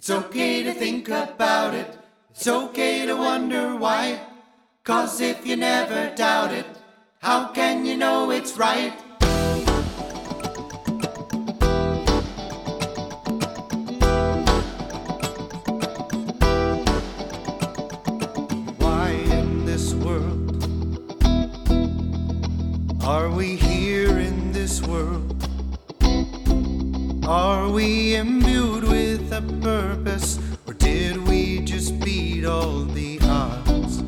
It's okay to think about it. It's okay to wonder why. Cause if you never doubt it, how can you know it's right? Why in this world are we here in this world? Are we imbued with a purpose, or did we just beat all the odds?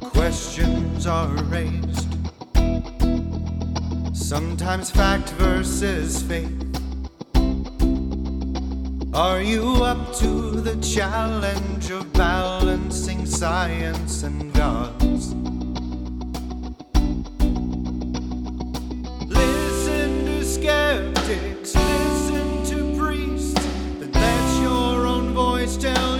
Questions are raised, sometimes fact versus faith. Are you up to the challenge of balancing science and gods? Skeptics, listen to priests, then let your own voice tell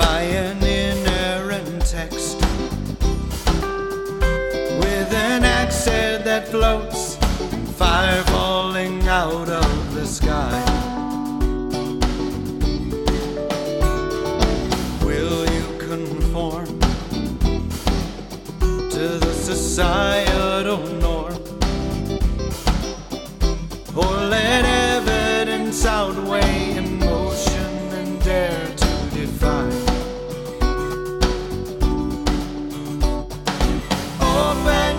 by an inerrant text with an accent that floats, fire falling out of the sky? Will you conform to the societal norm? Or let Open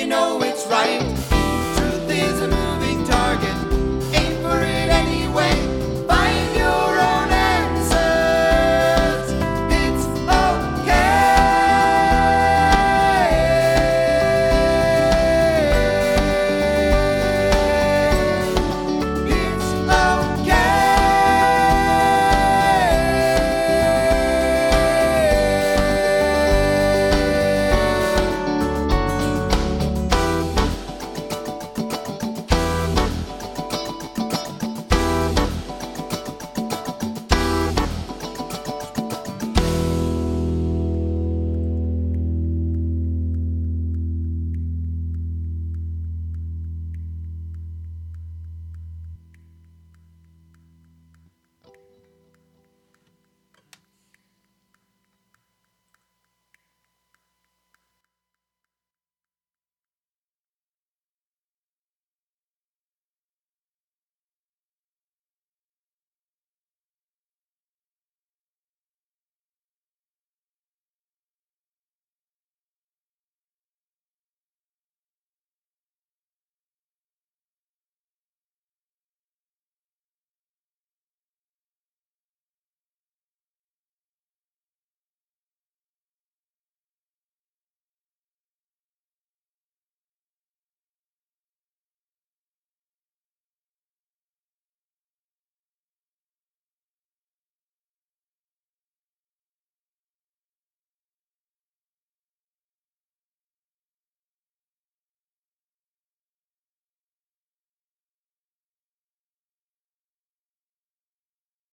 you know it's right? Truth is